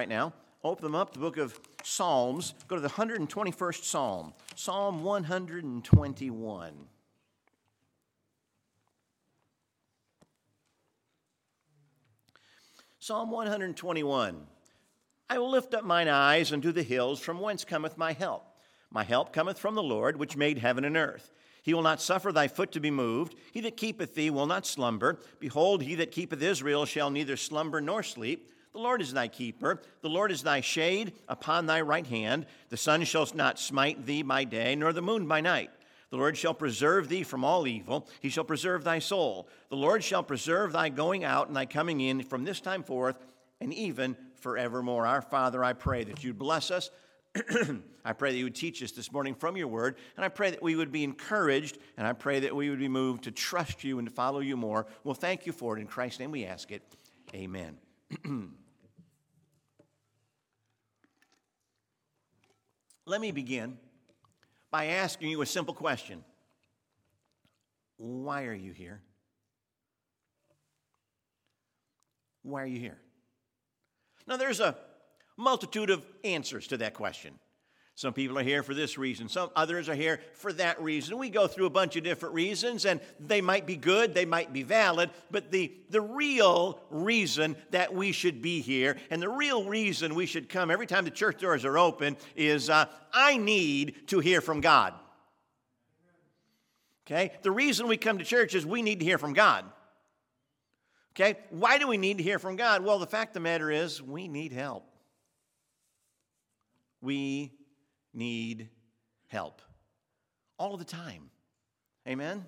right now. Open them up, the book of Psalms. Go to the 121st Psalm, Psalm 121. Psalm 121. I will lift up mine eyes unto the hills, from whence cometh my help. My help cometh from the Lord, which made heaven and earth. He will not suffer thy foot to be moved. He that keepeth thee will not slumber. Behold, he that keepeth Israel shall neither slumber nor sleep. The Lord is thy keeper. The Lord is thy shade upon thy right hand. The sun shall not smite thee by day, nor the moon by night. The Lord shall preserve thee from all evil. He shall preserve thy soul. The Lord shall preserve thy going out and thy coming in from this time forth and even forevermore. Our Father, I pray that you'd bless us. I pray that you would teach us this morning from your word, and I pray that we would be encouraged, and I pray that we would be moved to trust you and to follow you more. Well, thank you for it. In Christ's name we ask it. Amen. Let me begin by asking you a simple question Why are you here? Why are you here? Now, there's a multitude of answers to that question. Some people are here for this reason, some others are here for that reason. We go through a bunch of different reasons, and they might be good, they might be valid, but the, the real reason that we should be here and the real reason we should come every time the church doors are open is uh, I need to hear from God. Okay? The reason we come to church is we need to hear from God. Okay? Why do we need to hear from God? Well, the fact of the matter is we need help. We need help all the time. Amen?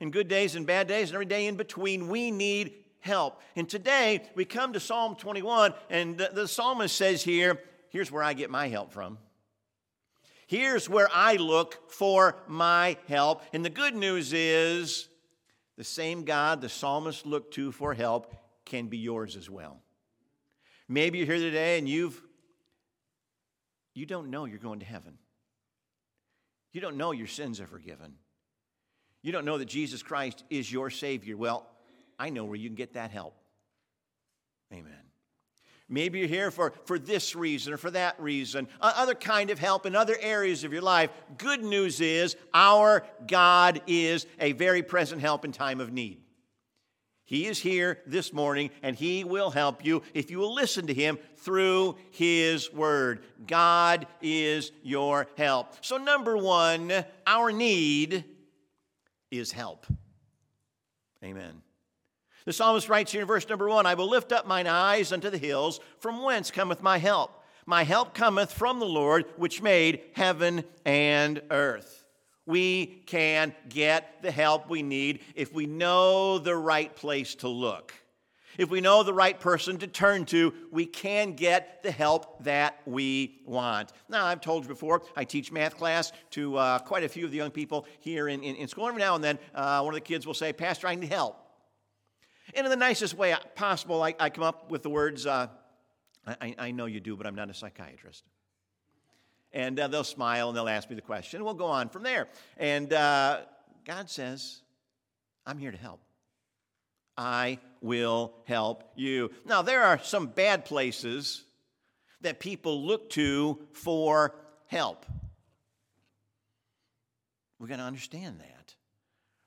In good days and bad days and every day in between, we need help. And today we come to Psalm 21, and the, the psalmist says here, here's where I get my help from. Here's where I look for my help. And the good news is the same God the psalmist looked to for help can be yours as well. Maybe you're here today and you've you don't know you're going to heaven. You don't know your sins are forgiven. You don't know that Jesus Christ is your Savior. Well, I know where you can get that help. Amen. Maybe you're here for, for this reason or for that reason, other kind of help in other areas of your life. Good news is our God is a very present help in time of need. He is here this morning and He will help you if you will listen to Him through His Word. God is your help. So, number one, our need is help. Amen. The psalmist writes here in verse number one I will lift up mine eyes unto the hills, from whence cometh my help? My help cometh from the Lord, which made heaven and earth we can get the help we need if we know the right place to look. If we know the right person to turn to, we can get the help that we want. Now, I've told you before, I teach math class to uh, quite a few of the young people here in, in, in school. Every now and then, uh, one of the kids will say, Pastor, I need help. And in the nicest way possible, I, I come up with the words, uh, I, I know you do, but I'm not a psychiatrist and uh, they'll smile and they'll ask me the question. We'll go on from there. And uh, God says, I'm here to help. I will help you. Now, there are some bad places that people look to for help. We've got to understand that.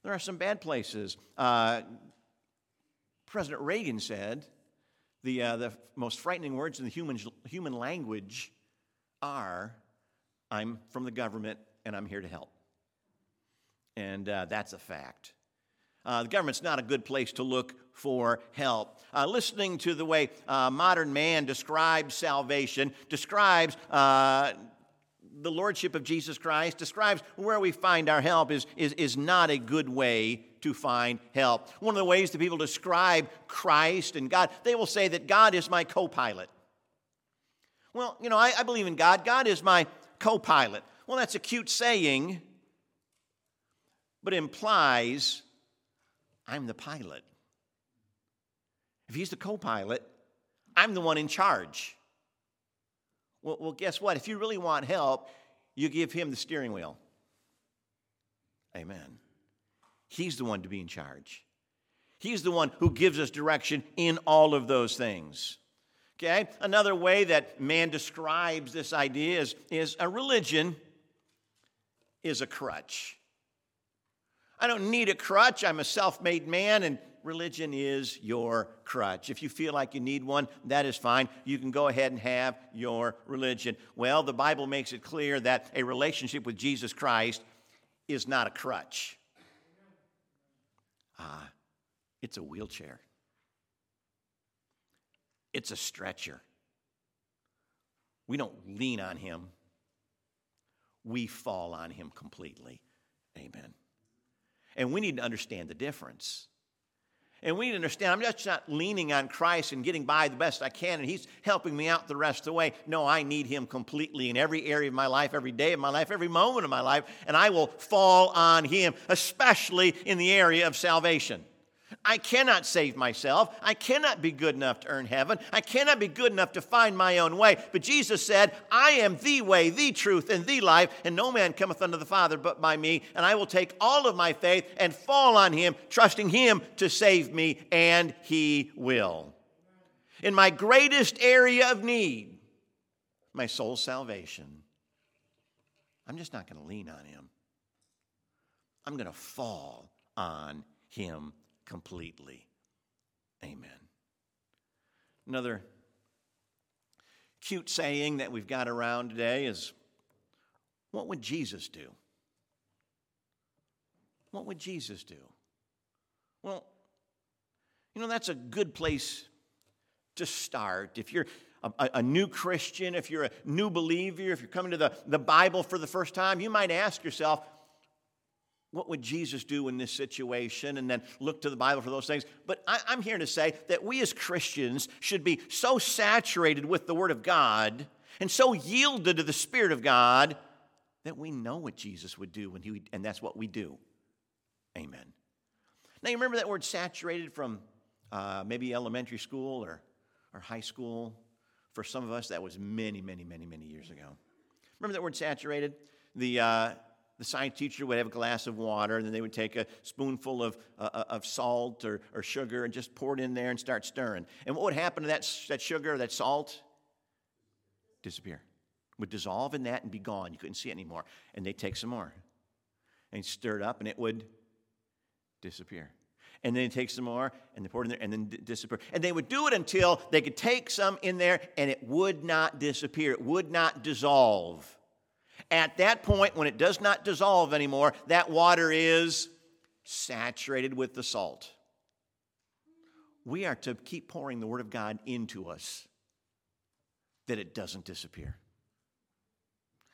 There are some bad places. Uh, President Reagan said the, uh, the most frightening words in the human, human language are I'm from the government and I'm here to help. And uh, that's a fact. Uh, the government's not a good place to look for help. Uh, listening to the way uh, modern man describes salvation, describes uh, the lordship of Jesus Christ, describes where we find our help, is, is, is not a good way to find help. One of the ways that people describe Christ and God, they will say that God is my co pilot. Well, you know, I, I believe in God. God is my co pilot. Well, that's a cute saying, but implies I'm the pilot. If he's the co pilot, I'm the one in charge. Well, well, guess what? If you really want help, you give him the steering wheel. Amen. He's the one to be in charge. He's the one who gives us direction in all of those things. Okay? Another way that man describes this idea is, is a religion is a crutch. I don't need a crutch. I'm a self made man, and religion is your crutch. If you feel like you need one, that is fine. You can go ahead and have your religion. Well, the Bible makes it clear that a relationship with Jesus Christ is not a crutch, ah, it's a wheelchair, it's a stretcher. We don't lean on Him, we fall on Him completely. Amen. And we need to understand the difference. And we need to understand I'm just not leaning on Christ and getting by the best I can, and He's helping me out the rest of the way. No, I need Him completely in every area of my life, every day of my life, every moment of my life, and I will fall on Him, especially in the area of salvation. I cannot save myself. I cannot be good enough to earn heaven. I cannot be good enough to find my own way. But Jesus said, I am the way, the truth, and the life, and no man cometh unto the Father but by me. And I will take all of my faith and fall on him, trusting him to save me, and he will. In my greatest area of need, my soul's salvation, I'm just not going to lean on him. I'm going to fall on him completely. Amen. Another cute saying that we've got around today is what would Jesus do? What would Jesus do? Well, you know, that's a good place to start. If you're a, a, new Christian, if you're a new believer, if you're coming to the, the Bible for the first time, you might ask yourself, what would Jesus do in this situation? And then look to the Bible for those things. But I, am here to say that we as Christians should be so saturated with the Word of God and so yielded to the Spirit of God that we know what Jesus would do, when he, and that's what we do. Amen. Now, you remember that word saturated from uh, maybe elementary school or, or high school? For some of us, that was many, many, many, many years ago. Remember that word saturated? The. Uh, the science teacher would have a glass of water, and then they would take a spoonful of, uh, uh, of salt or, or sugar and just pour it in there and start stirring. And what would happen to that, that sugar that salt? Disappear. Would dissolve in that and be gone. You couldn't see it anymore. And they'd take some more. And stir it up, and it would disappear. And then take some more, and they pour it in there, and then d- disappear. And they would do it until they could take some in there, and it would not disappear. It would not dissolve. At that point, when it does not dissolve anymore, that water is saturated with the salt. We are to keep pouring the Word of God into us that it doesn't disappear.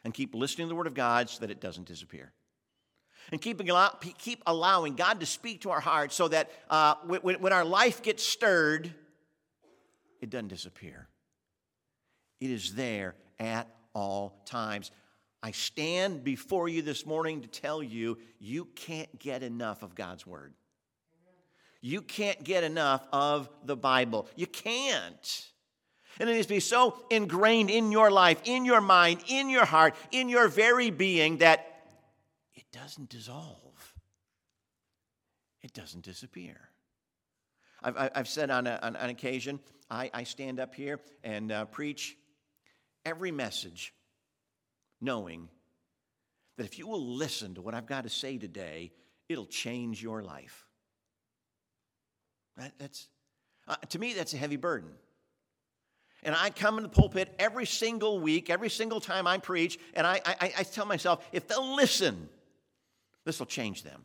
And keep listening to the Word of God so that it doesn't disappear. And keep, keep allowing God to speak to our hearts so that uh, when, when our life gets stirred, it doesn't disappear. It is there at all times. I stand before you this morning to tell you you can't get enough of God's Word. You can't get enough of the Bible. You can't. And it needs to be so ingrained in your life, in your mind, in your heart, in your very being that it doesn't dissolve, it doesn't disappear. I've, I've said on, a, on an occasion, I, I stand up here and uh, preach every message knowing that if you will listen to what I've got to say today, it'll change your life. That, that's, uh, to me, that's a heavy burden. And I come in the pulpit every single week, every single time I preach, and I, I, I tell myself, if they'll listen, this will change them.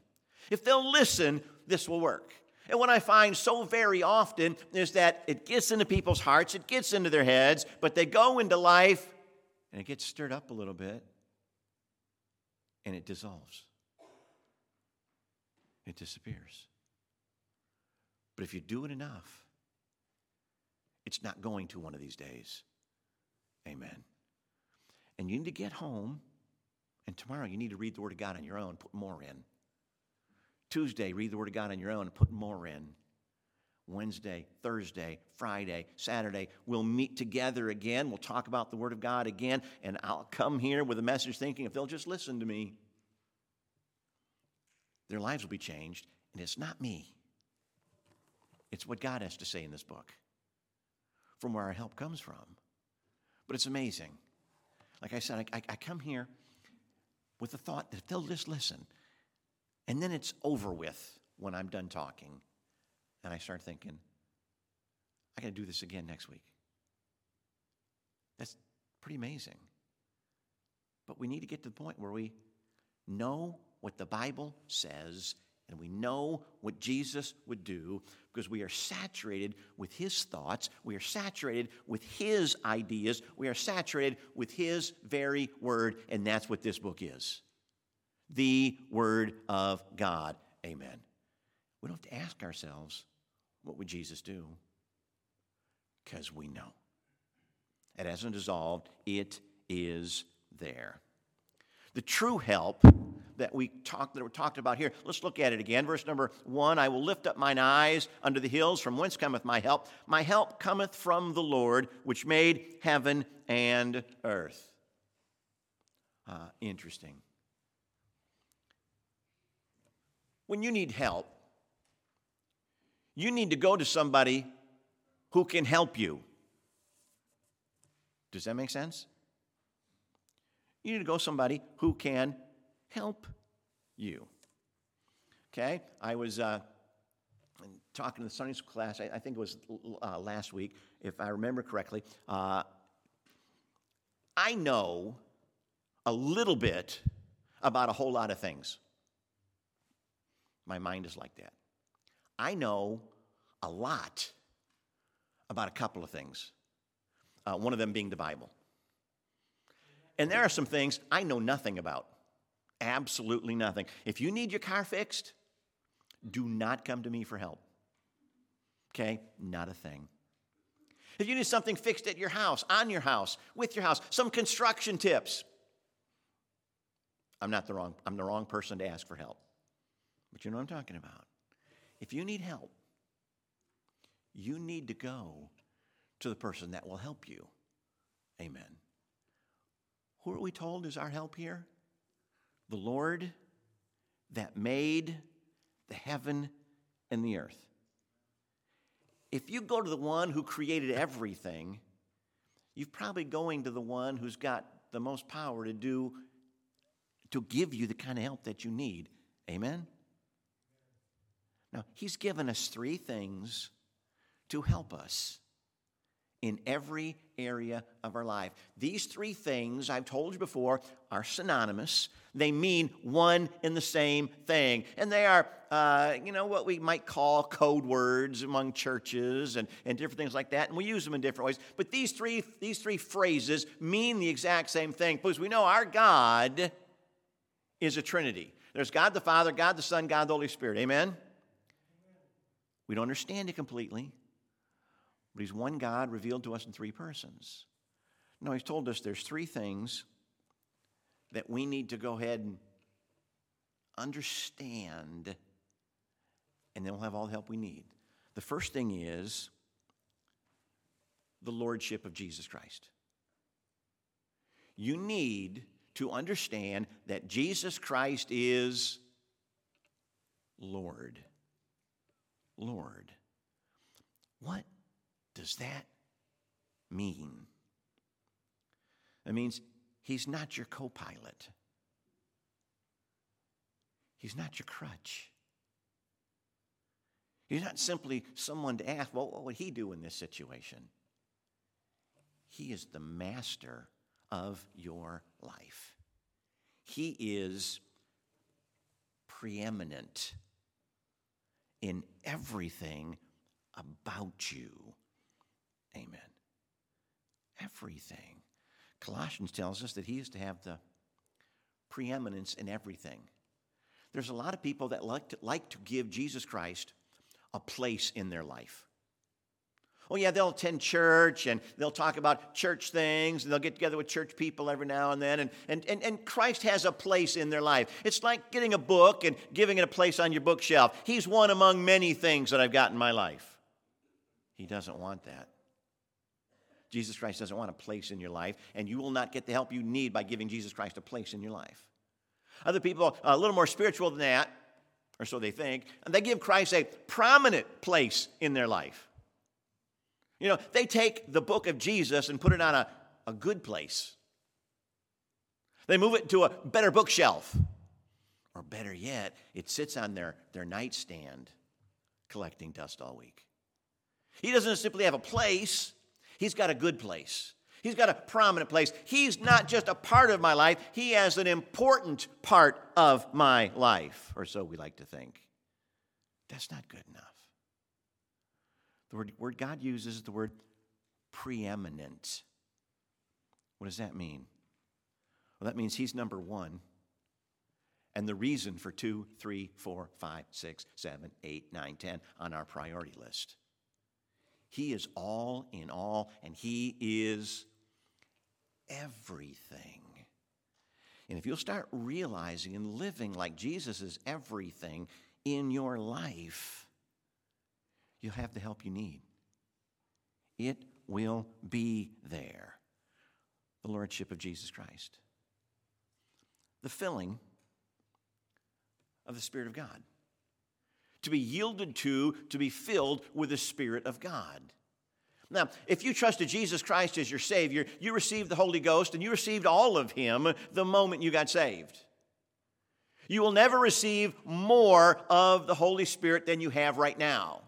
If they'll listen, this will work. And what I find so very often is that it gets into people's hearts, it gets into their heads, but they go into life and it gets stirred up a little bit and it dissolves. It disappears. But if you do it enough, it's not going to one of these days. Amen. And you need to get home, and tomorrow you need to read the Word of God on your own, put more in. Tuesday, read the Word of God on your own and put more in. Wednesday, Thursday, Friday, Saturday. We'll meet together again. We'll talk about the Word of God again. And I'll come here with a message thinking if they'll just listen to me, their lives will be changed. And it's not me, it's what God has to say in this book. from where our help comes from. But it's amazing. Like I said, I, I, come here with the thought that if they'll just listen, and then it's over with when I'm done talking, and I start thinking, I got to do this again next week. That's pretty amazing. But we need to get to the point where we know what the Bible says and we know what Jesus would do because we are saturated with his thoughts, we are saturated with his ideas, we are saturated with his very word, and that's what this book is the Word of God. Amen. We don't have to ask ourselves, what would Jesus do? Because we know. It hasn't dissolved, it is there. The true help that we talked that we talked about here. Let's look at it again. Verse number one: I will lift up mine eyes unto the hills, from whence cometh my help? My help cometh from the Lord, which made heaven and earth. Uh, interesting. When you need help, you need to go to somebody who can help you. Does that make sense? You need to go somebody who can help you. Okay? I was uh, talking to the Sunday school class, I, I think it was uh, last week, if I remember correctly. Uh, I know a little bit about a whole lot of things. My mind is like that. I know a lot about a couple of things, uh, one of them being the Bible. And there are some things I know nothing about. Absolutely nothing. If you need your car fixed, do not come to me for help. Okay? Not a thing. If you need something fixed at your house, on your house, with your house, some construction tips, I'm not the wrong, I'm the wrong person to ask for help. But you know what I'm talking about. If you need help, you need to go to the person that will help you. Amen. Who are we told is our help here? The Lord that made the heaven and the earth. If you go to the one who created everything, you're probably going to the one who's got the most power to do to give you the kind of help that you need. Amen. Now, he's given us three things to help us in every area of our life. These three things, I've told you before, are synonymous. They mean one and the same thing. And they are, uh, you know, what we might call code words among churches and, and different things like that. And we use them in different ways. But these three, these three phrases mean the exact same thing because we know our God is a Trinity. There's God the Father, God the Son, God the Holy Spirit. Amen? We don't understand it completely. But he's one God revealed to us in three persons. No, he's told us there's three things that we need to go ahead and understand, and then we'll have all the help we need. The first thing is the Lordship of Jesus Christ. You need to understand that Jesus Christ is Lord. Lord. What does that mean? It means he's not your co pilot, he's not your crutch. He's not simply someone to ask, well, what would he do in this situation? He is the master of your life. He is preeminent in everything about you. Amen. Everything. Colossians tells us that he is to have the preeminence in everything. There's a lot of people that like to, like to give Jesus Christ a place in their life. Oh, yeah, they'll attend church and they'll talk about church things and they'll get together with church people every now and then. And, and, and, and Christ has a place in their life. It's like getting a book and giving it a place on your bookshelf. He's one among many things that I've got in my life. He doesn't want that. Jesus Christ doesn't want a place in your life, and you will not get the help you need by giving Jesus Christ a place in your life. Other people a little more spiritual than that, or so they think, and they give Christ a prominent place in their life. You know, they take the book of Jesus and put it on a, a good place. They move it to a better bookshelf. Or better yet, it sits on their, their nightstand collecting dust all week. He doesn't simply have a place, he's got a good place. He's got a prominent place. He's not just a part of my life, he has an important part of my life, or so we like to think. That's not good enough. The word, word God uses is the word preeminent. What does that mean? Well, that means he's number one. And the reason for two, three, four, five, six, seven, eight, nine, ten on our priority list. He is all in all, and He is everything. And if you'll start realizing and living like Jesus is everything in your life, you'll have the help you need. It will be there. The Lordship of Jesus Christ. The filling of the Spirit of God. To be yielded to, to be filled with the Spirit of God. Now, if you trusted Jesus Christ as your Savior, you received the Holy Ghost and you received all of Him the moment you got saved. You will never receive more of the Holy Spirit than you have right now.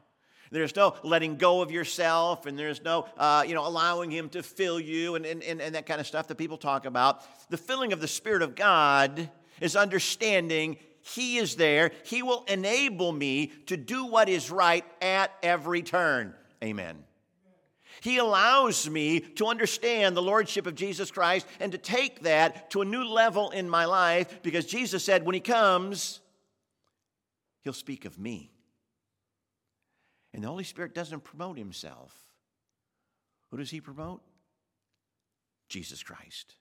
There's no letting go of yourself, and there's no, uh, you know, allowing Him to fill you, and, and, and that kind of stuff that people talk about. The filling of the Spirit of God is understanding He is there. He will enable me to do what is right at every turn. Amen. He allows me to understand the Lordship of Jesus Christ and to take that to a new level in my life because Jesus said, when He comes, He'll speak of me. And the Holy Spirit doesn't promote Himself. Who does He promote? Jesus Christ.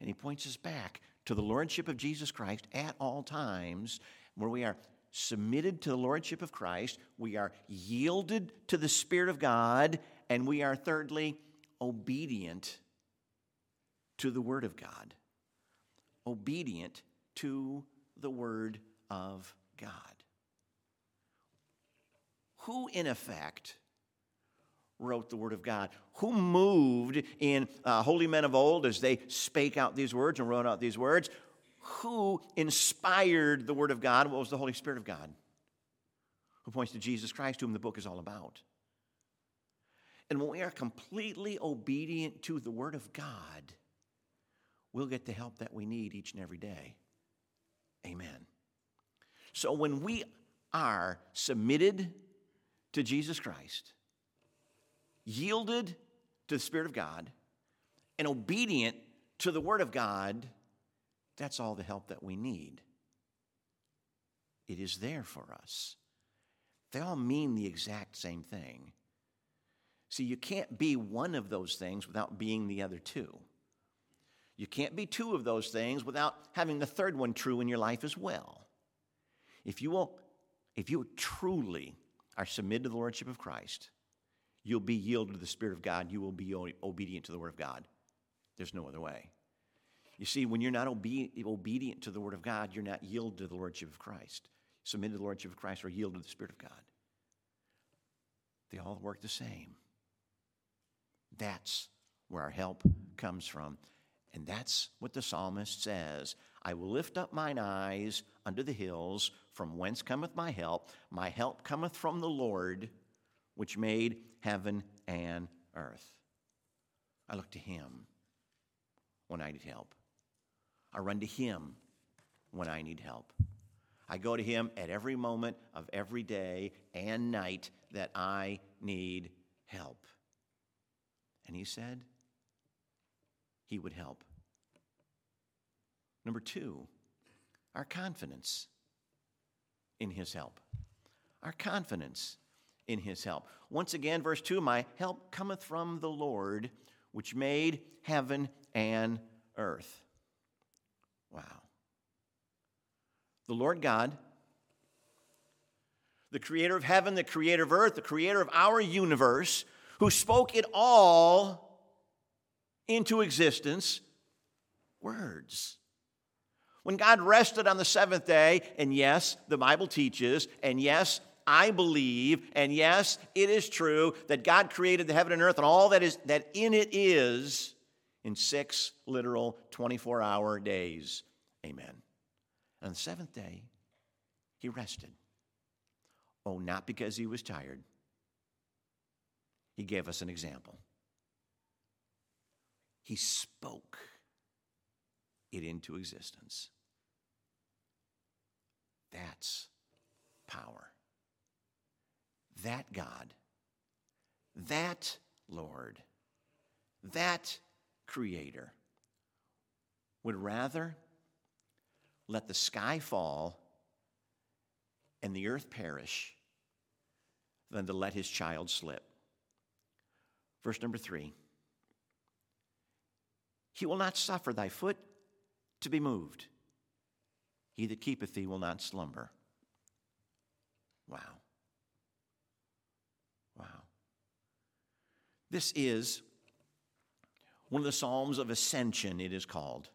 And He points us back to the Lordship of Jesus Christ at all times, where we are submitted to the Lordship of Christ, we are yielded to the Spirit of God, and we are thirdly obedient to the Word of God. Obedient to the Word of God. Who, in effect, wrote the Word of God? Who moved in uh, holy men of old as they spake out these words and wrote out these words? who inspired the Word of God? What was the Holy Spirit of God? Who points to Jesus Christ, whom the book is all about. And when we are completely obedient to the Word of God, we'll get the help that we need each and every day. Amen. So when we are submitted to Jesus Christ, yielded to the Spirit of God, and obedient to the Word of God, that's all the help that we need. It is there for us. They all mean the exact same thing. See, you can't be one of those things without being the other two. You can't be two of those things without having the third one true in your life as well. If you will, if you truly are submitted to the Lordship of Christ, you'll be yielded to the Spirit of God. You will be obedient to the Word of God. There's no other way. You see, when you're not obe- obedient to the Word of God, you're not yielded to the Lordship of Christ. Submitted to the Lordship of Christ or yielded to the Spirit of God. They all work the same. That's where our help comes from. And that's what the psalmist says I will lift up mine eyes unto the hills, from whence cometh my help. My help cometh from the Lord, which made heaven and earth. I look to him when I need help. I run to Him when I need help. I go to Him at every moment of every day and night that I need help. And He said He would help. Number two, our confidence in His help. Our confidence in His help. Once again, verse 2 My help cometh from the Lord, which made heaven and earth. Wow. The Lord God, the creator of heaven, the creator of earth, the creator of our universe, who spoke it all into existence, words. When God rested on the seventh day, and yes, the Bible teaches, and yes, I believe, and yes, it is true that God created the heaven and earth and all that is that in it is in six literal 24 hour days. Amen. On the seventh day, he rested. Oh, not because he was tired. He gave us an example. He spoke it into existence. That's power. That God, that Lord, that Creator would rather let the sky fall and the earth perish than to let his child slip. Verse number three He will not suffer thy foot to be moved. He that keepeth thee will not slumber. Wow. Wow. This is one of the Psalms of Ascension, it is called.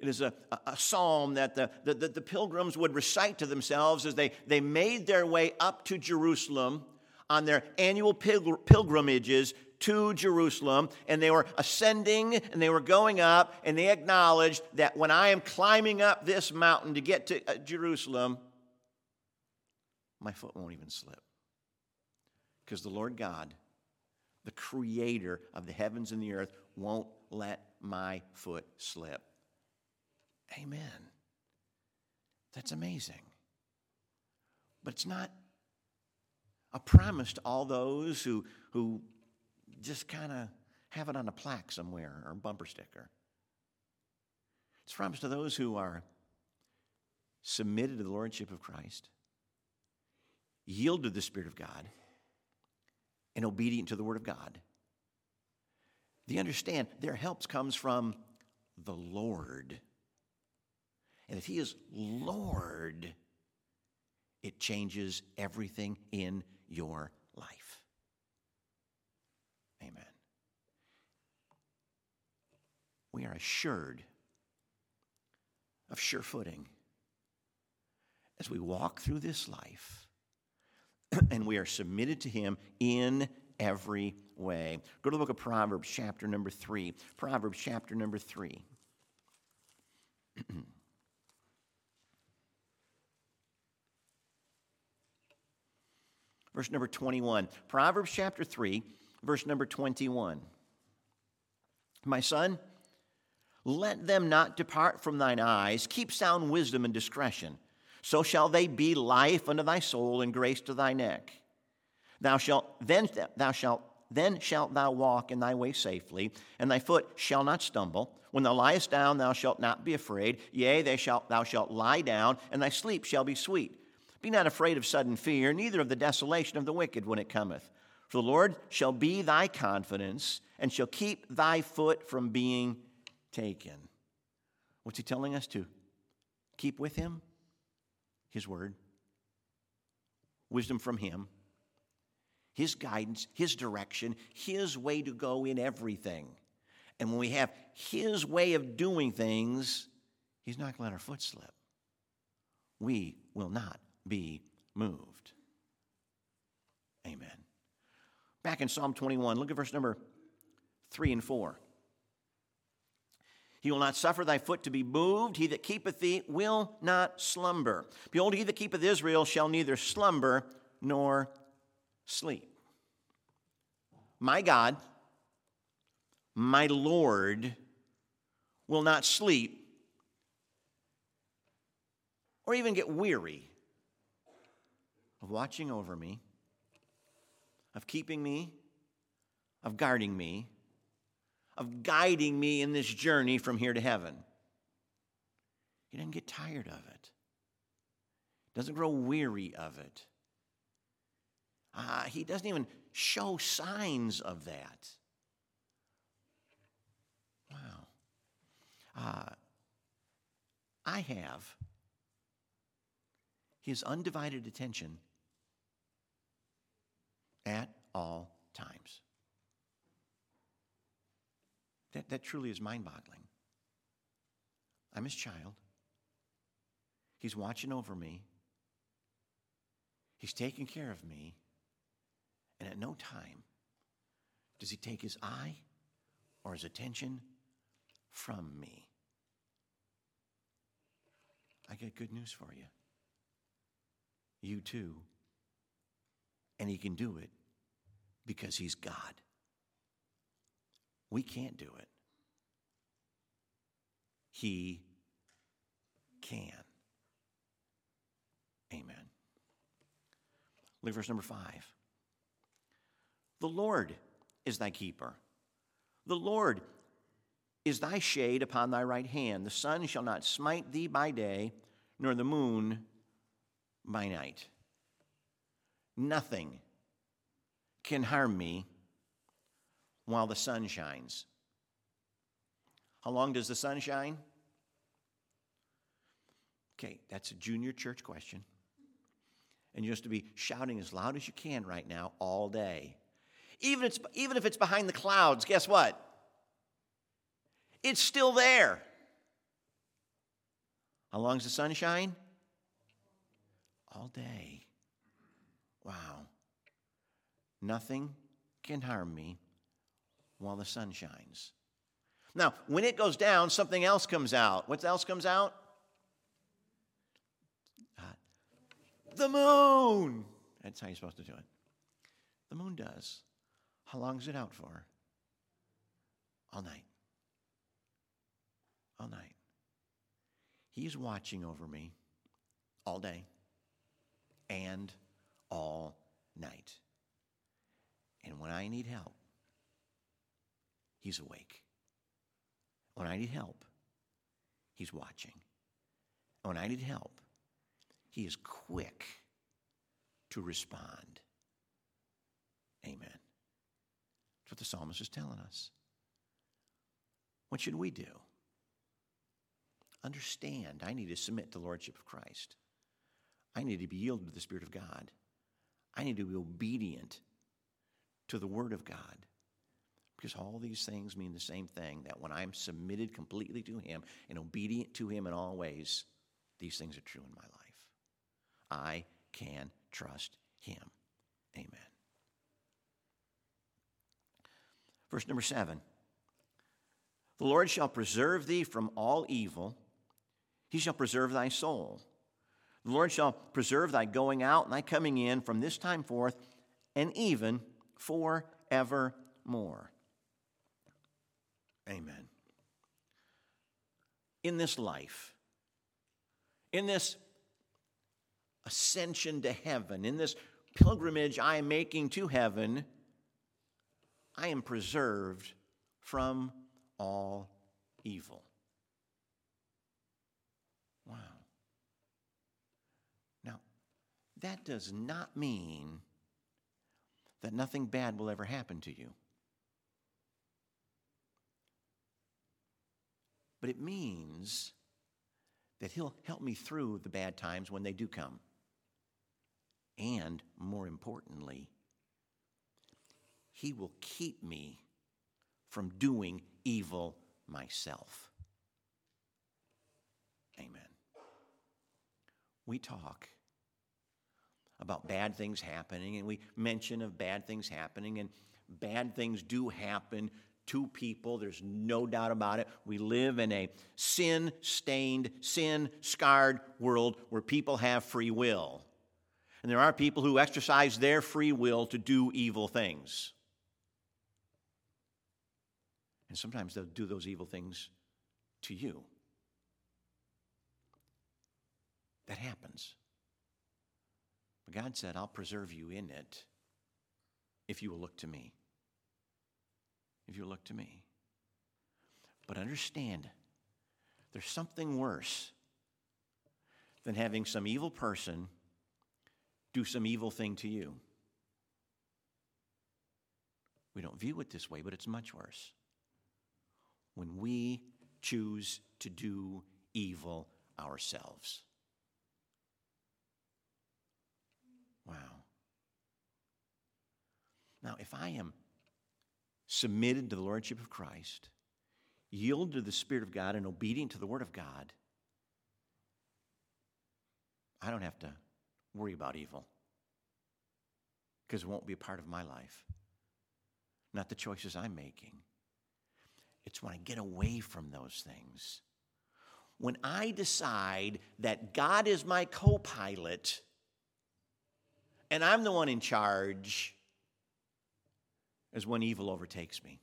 It is a, a, psalm that the, the, the pilgrims would recite to themselves as they, they made their way up to Jerusalem on their annual pilgrimages to Jerusalem, and they were ascending and they were going up, and they acknowledged that when I am climbing up this mountain to get to uh, Jerusalem, my foot won't even slip. Because the Lord God, the creator of the heavens and the earth, won't let my foot slip. Amen. That's amazing. But it's not a promise to all those who, who just kind of have it on a plaque somewhere or a bumper sticker. It's a promise to those who are submitted to the Lordship of Christ, yield to the Spirit of God, and obedient to the Word of God. They understand their help comes from the Lord. And if He is Lord, it changes everything in your life. Amen. We are assured of sure footing as we walk through this life and we are submitted to Him in every way. Go to the book of Proverbs, chapter number three. Proverbs, chapter number three. verse number 21. Proverbs chapter 3, verse number 21. My son, let them not depart from thine eyes. Keep sound wisdom and discretion. So shall they be life unto thy soul and grace to thy neck. Thou shalt then thou shalt then shalt thou walk in thy way safely, and thy foot shall not stumble. When thou liest down, thou shalt not be afraid. Yea, shalt, thou shalt lie down, and thy sleep shall be sweet. Be not afraid of sudden fear, neither of the desolation of the wicked when it cometh. For the Lord shall be thy confidence, and shall keep thy foot from being taken. What's he telling us to keep with him? His word, wisdom from him, his guidance, his direction, his way to go in everything. And when we have his way of doing things, he's not going to let our foot slip. We will not be moved. Amen. Back in Psalm 21, look at verse number 3 and 4. He will not suffer thy foot to be moved. He that keepeth thee will not slumber. Behold, he that keepeth Israel shall neither slumber nor sleep. My God, my Lord, will not sleep or even get weary of watching over me, of keeping me, of guarding me, of guiding me in this journey from here to heaven. He doesn't get tired of it, doesn't grow weary of it. Uh, he doesn't even show signs of that. Wow. Uh, I have his undivided attention at all times. That, that truly is mind boggling. I'm his child. He's watching over me. He's taking care of me, and at no time does he take his eye or his attention from me. I got good news for you. You too. And he can do it because he's God. We can't do it. He can. Amen. Look at verse number five. The Lord is thy keeper. The Lord is thy shade upon thy right hand. The sun shall not smite thee by day, nor the moon by night. Nothing can harm me while the sun shines. How long does the sun shine? Okay, that's a junior church question. And you're have to be shouting as loud as you can right now all day. Even, it's, even if it's behind the clouds, guess what? It's still there. How long does the sun shine? All day. Wow. Nothing can harm me while the sun shines. Now, when it goes down, something else comes out. What else comes out? Uh, the moon. That's how you're supposed to do it. The moon does. How long is it out for? All night. All night. He's watching over me all day and all night. And when I need help, he's awake. When I need help, he's watching. When I need help, he is quick to respond. Amen. That's what the psalmist is telling us. What should we do? Understand, I need to submit to the Lordship of Christ. I need to be yielded to the Spirit of God. I need to be obedient to the Word of God. Because all these things mean the same thing that when I'm submitted completely to Him and obedient to Him in all ways, these things are true in my life. I can trust Him. Amen. Verse number seven The Lord shall preserve thee from all evil, He shall preserve thy soul. The Lord shall preserve thy going out and thy coming in from this time forth and even forevermore. Amen. In this life, in this ascension to heaven, in this pilgrimage I am making to heaven, I am preserved from all evil. Wow. Now, that does not mean that nothing bad will ever happen to you. But it means that He'll help me through the bad times when they do come. And more importantly, He will keep me from doing evil myself. Amen. We talk about bad things happening, and we mention of bad things happening, and bad things do happen to people. There's no doubt about it. We live in a sin stained, sin scarred world where people have free will. And there are people who exercise their free will to do evil things. And sometimes they'll do those evil things to you. That happens. But God said, I'll preserve you in it if you will look to me. If you look to me. But understand, there's something worse than having some evil person do some evil thing to you. We don't view it this way, but it's much worse. When we choose to do evil ourselves. Wow. Now, if I am submitted to the Lordship of Christ, yield to the Spirit of God, and obedient to the Word of God, I don't have to worry about evil. because it won't be a part of my life, not the choices I'm making. It's when I get away from those things. When I decide that God is my co pilot and I'm the one in charge, is when evil overtakes me.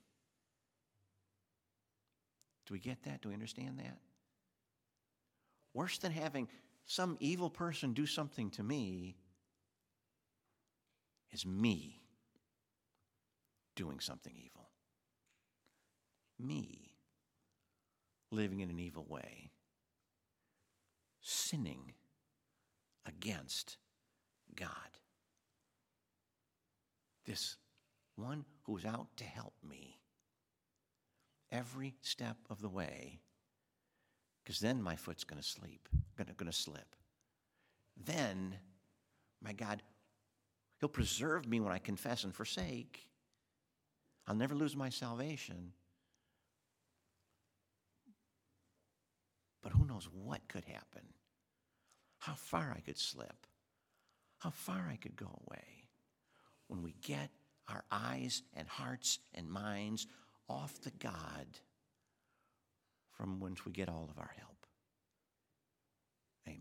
Do we get that? Do we understand that? Worse than having some evil person do something to me is me doing something evil. Me living in an evil way, sinning against God. This one who's out to help me every step of the way, because then my foot's going to sleep, going to slip. Then, my God, He'll preserve me when I confess and forsake. I'll never lose my salvation. But who knows what could happen? How far I could slip, how far I could go away when we get our eyes and hearts and minds off the God from whence we get all of our help. Amen.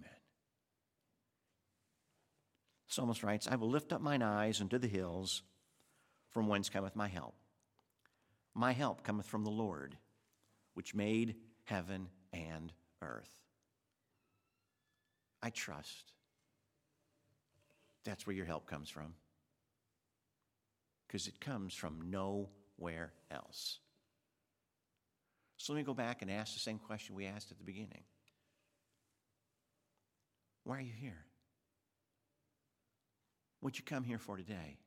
Psalmist writes, I will lift up mine eyes unto the hills, from whence cometh my help. My help cometh from the Lord, which made heaven and earth. I trust that's where your help comes from. Because it comes from nowhere else. So let me go back and ask the same question we asked at the beginning Why are you here? What'd you come here for today?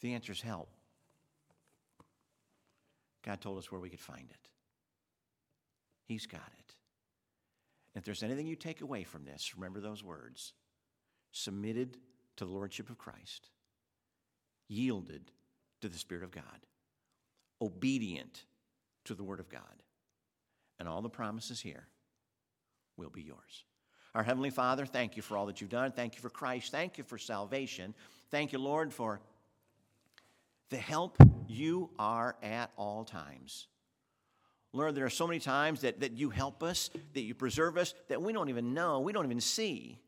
The answer is help. God told us where we could find it. He's got it. If there's anything you take away from this, remember those words submitted to the Lordship of Christ, yielded to the Spirit of God, obedient to the Word of God, and all the promises here will be yours. Our Heavenly Father, thank you for all that you've done. Thank you for Christ. Thank you for salvation. Thank you, Lord, for the help you are at all times. Lord, there are so many times that, that you help us, that you preserve us, that we don't even know, we don't even see.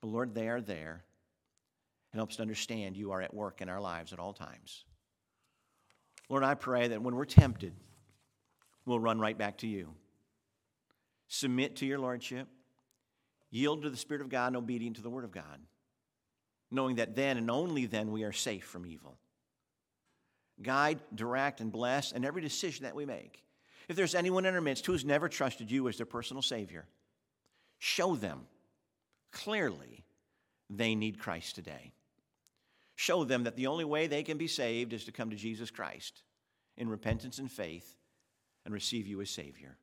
But Lord, they are there. It helps to understand you are at work in our lives at all times. Lord, I pray that when we're tempted, we'll run right back to you. Submit to your Lordship yield to the Spirit of God and obedient to the Word of God, knowing that then and only then we are safe from evil. Guide, direct, and bless in every decision that we make. If there's anyone in our midst who's never trusted you as their personal Savior, show them clearly they need Christ today. Show them that the only way they can be saved is to come to Jesus Christ in repentance and faith and receive you as Savior.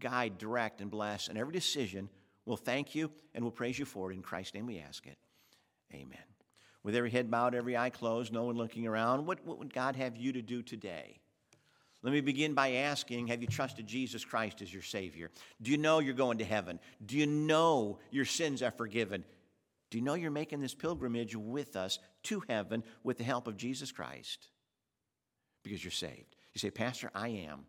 Guide, direct, and bless in every decision We'll thank you and we'll praise you for it. In Christ's name we ask it. Amen. With every head bowed, every eye closed, no one looking around, what, what would God have you to do today? Let me begin by asking Have you trusted Jesus Christ as your Savior? Do you know you're going to heaven? Do you know your sins are forgiven? Do you know you're making this pilgrimage with us to heaven with the help of Jesus Christ? Because you're saved. You say, Pastor, I am.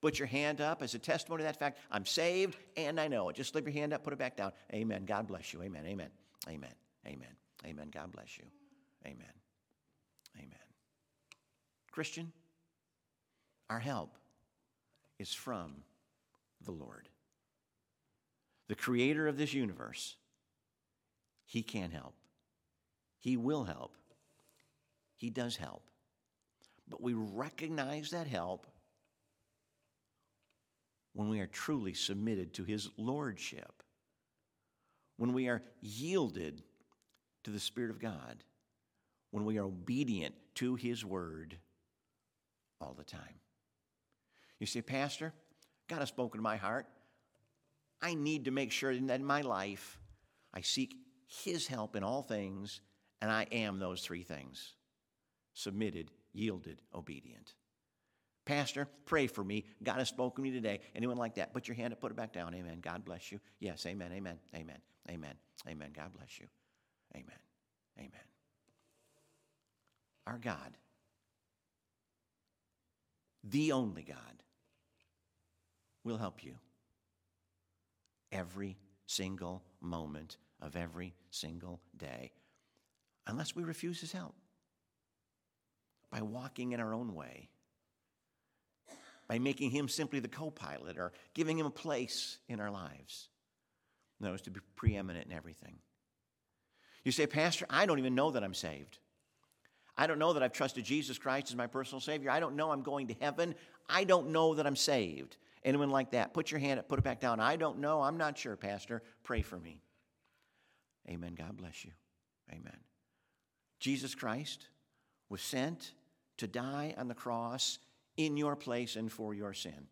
Put your hand up as a testimony to that fact. I'm saved and I know it. Just slip your hand up, put it back down. Amen. God bless you. Amen. Amen. Amen. Amen. Amen. God bless you. Amen. Amen. Christian, our help is from the Lord. The creator of this universe. He can help. He will help. He does help. But we recognize that help when we are truly submitted to His Lordship, when we are yielded to the Spirit of God, when we are obedient to His Word all the time. You say, Pastor, God has spoken to my heart. I need to make sure that in my life I seek His help in all things, and I am those three things submitted, yielded, obedient. Pastor, pray for me. God has spoken to me today. Anyone like that? Put your hand up, put it back down. Amen. God bless you. Yes, amen, amen, amen, amen, amen. God bless you. Amen. Amen. Our God, the only God, will help you every single moment of every single day, unless we refuse His help by walking in our own way, by making Him simply the co pilot or giving Him a place in our lives. No, to be preeminent in everything. You say, Pastor, I don't even know that I'm saved. I don't know that I've trusted Jesus Christ as my personal Savior. I don't know I'm going to heaven. I don't know that I'm saved. Anyone like that? Put your hand up, put it back down. I don't know. I'm not sure, Pastor. Pray for me. Amen. God bless you. Amen. Jesus Christ was sent to die on the cross in your place and for your sin.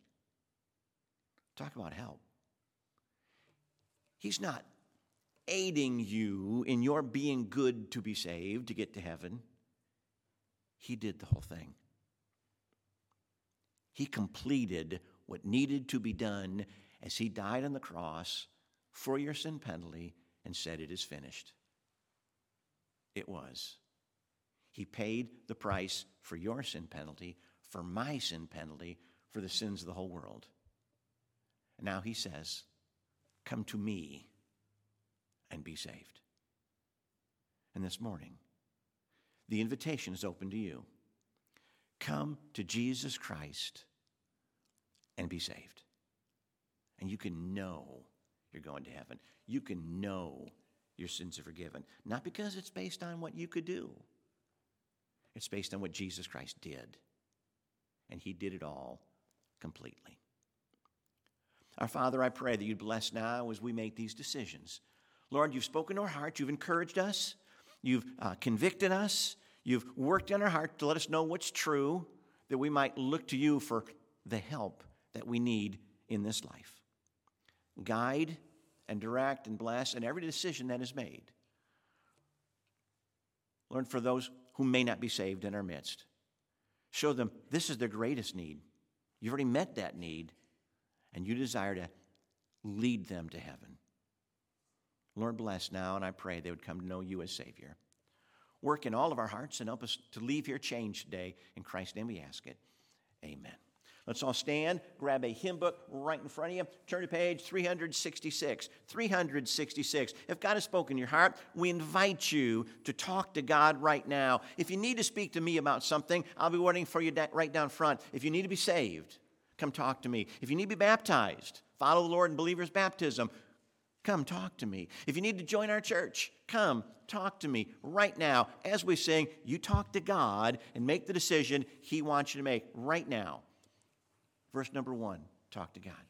Talk about help. He's not aiding you in your being good to be saved, to get to heaven. He did the whole thing. He completed what needed to be done as he died on the cross for your sin penalty and said, It is finished. It was. He paid the price for your sin penalty, for my sin penalty, for the sins of the whole world. Now he says, Come to me and be saved. And this morning, the invitation is open to you. Come to Jesus Christ and be saved. And you can know you're going to heaven. You can know your sins are forgiven. Not because it's based on what you could do, it's based on what Jesus Christ did. And He did it all completely. Our Father, I pray that you'd bless now as we make these decisions. Lord, you've spoken to our hearts, you've encouraged us, you've uh, convicted us, you've worked in our heart to let us know what's true, that we might look to you for the help that we need in this life. Guide and direct and bless in every decision that is made. Learn for those who may not be saved in our midst, show them this is their greatest need. You've already met that need, and you desire to lead them to heaven. Lord, bless now, and I pray they would come to know you as Savior. Work in all of our hearts and help us to leave here changed today. In Christ's name we ask it. Amen. Let's all stand, grab a hymn book right in front of you, turn to page 366. 366. If God has spoken in your heart, we invite you to talk to God right now. If you need to speak to me about something, I'll be waiting for you right down front. If you need to be saved, come talk to me. If you need to be baptized, follow the Lord in believer's baptism, come talk to me. If you need to join our church, come talk to me right now. As we sing, you talk to God and make the decision He wants you to make right now. Verse number one talk to God.